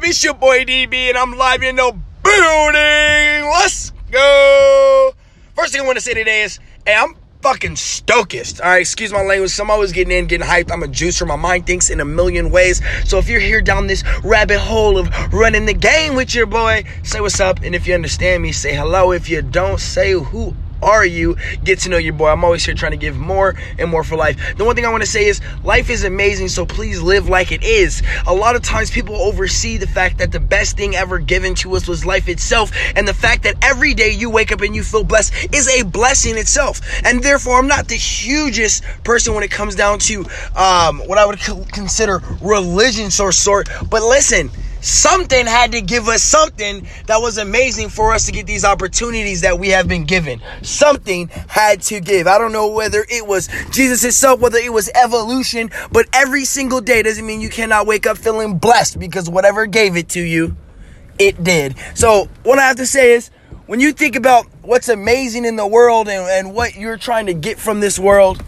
up? It's your boy DB, and I'm live in the building. Let's go. First thing I want to say today is, hey, I'm fucking stokest. All right, excuse my language. I'm always getting in, getting hyped. I'm a juicer. My mind thinks in a million ways. So if you're here down this rabbit hole of running the game with your boy, say what's up. And if you understand me, say hello. If you don't, say who are you? Get to know your boy. I'm always here trying to give more and more for life. The one thing I want to say is life is amazing, so please live like it is. A lot of times people oversee the fact that the best thing ever given to us was life itself, and the fact that every day you wake up and you feel blessed is a blessing itself. And therefore, I'm not the hugest person when it comes down to um, what I would consider religion or sort. But listen, something had to give us something that was amazing for us to get these opportunities that we have been given. Something had to give. I don't know whether it was Jesus himself, whether it was evolution, but every single day doesn't mean you cannot wake up feeling blessed because whatever gave it to you, it did. So, what I have to say is, when you think about what's amazing in the world and, and what you're trying to get from this world,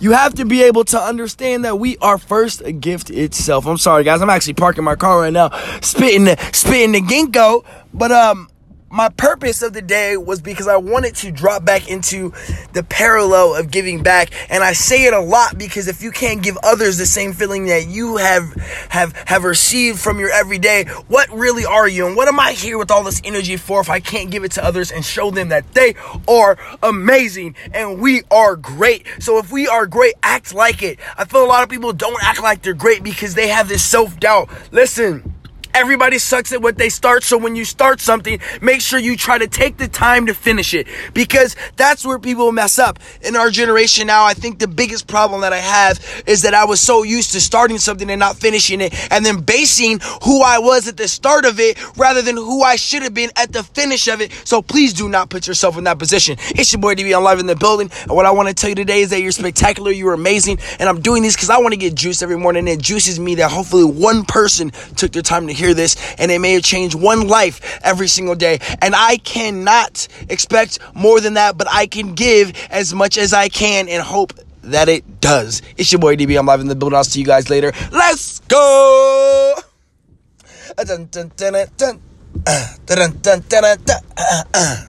you have to be able to understand that we are first a gift itself. I'm sorry, guys. I'm actually parking my car right now, spitting the spitting the ginkgo. But um, my purpose of the day was because I wanted to drop back into the parallel of giving back. And I say it a lot because if you can't give others the same feeling that you have have have received from your everyday, what really are you? And what am I here with all this energy for if I can't give it to others and show them that they are amazing and we are great? So if we are great, act like it. I feel a lot of people don't act like they're great because they have this self-doubt. Listen, Everybody sucks at what they start. So when you start something, make sure you try to take the time to finish it because that's where people mess up. In our generation now, I think the biggest problem that I have is that I was so used to starting something and not finishing it and then basing who I was at the start of it rather than who I should have been at the finish of it. So please do not put yourself in that position. It's your boy DB on live in the building. And what I want to tell you today is that you're spectacular. You're amazing. And I'm doing this because I want to get juice every morning. And it juices me that hopefully one person took their time to hear this and it may have changed one life every single day. And I cannot expect more than that, but I can give as much as I can and hope that it does. It's your boy DB. I'm live in the building. I'll see you guys later. Let's go. Dun, dun, dun,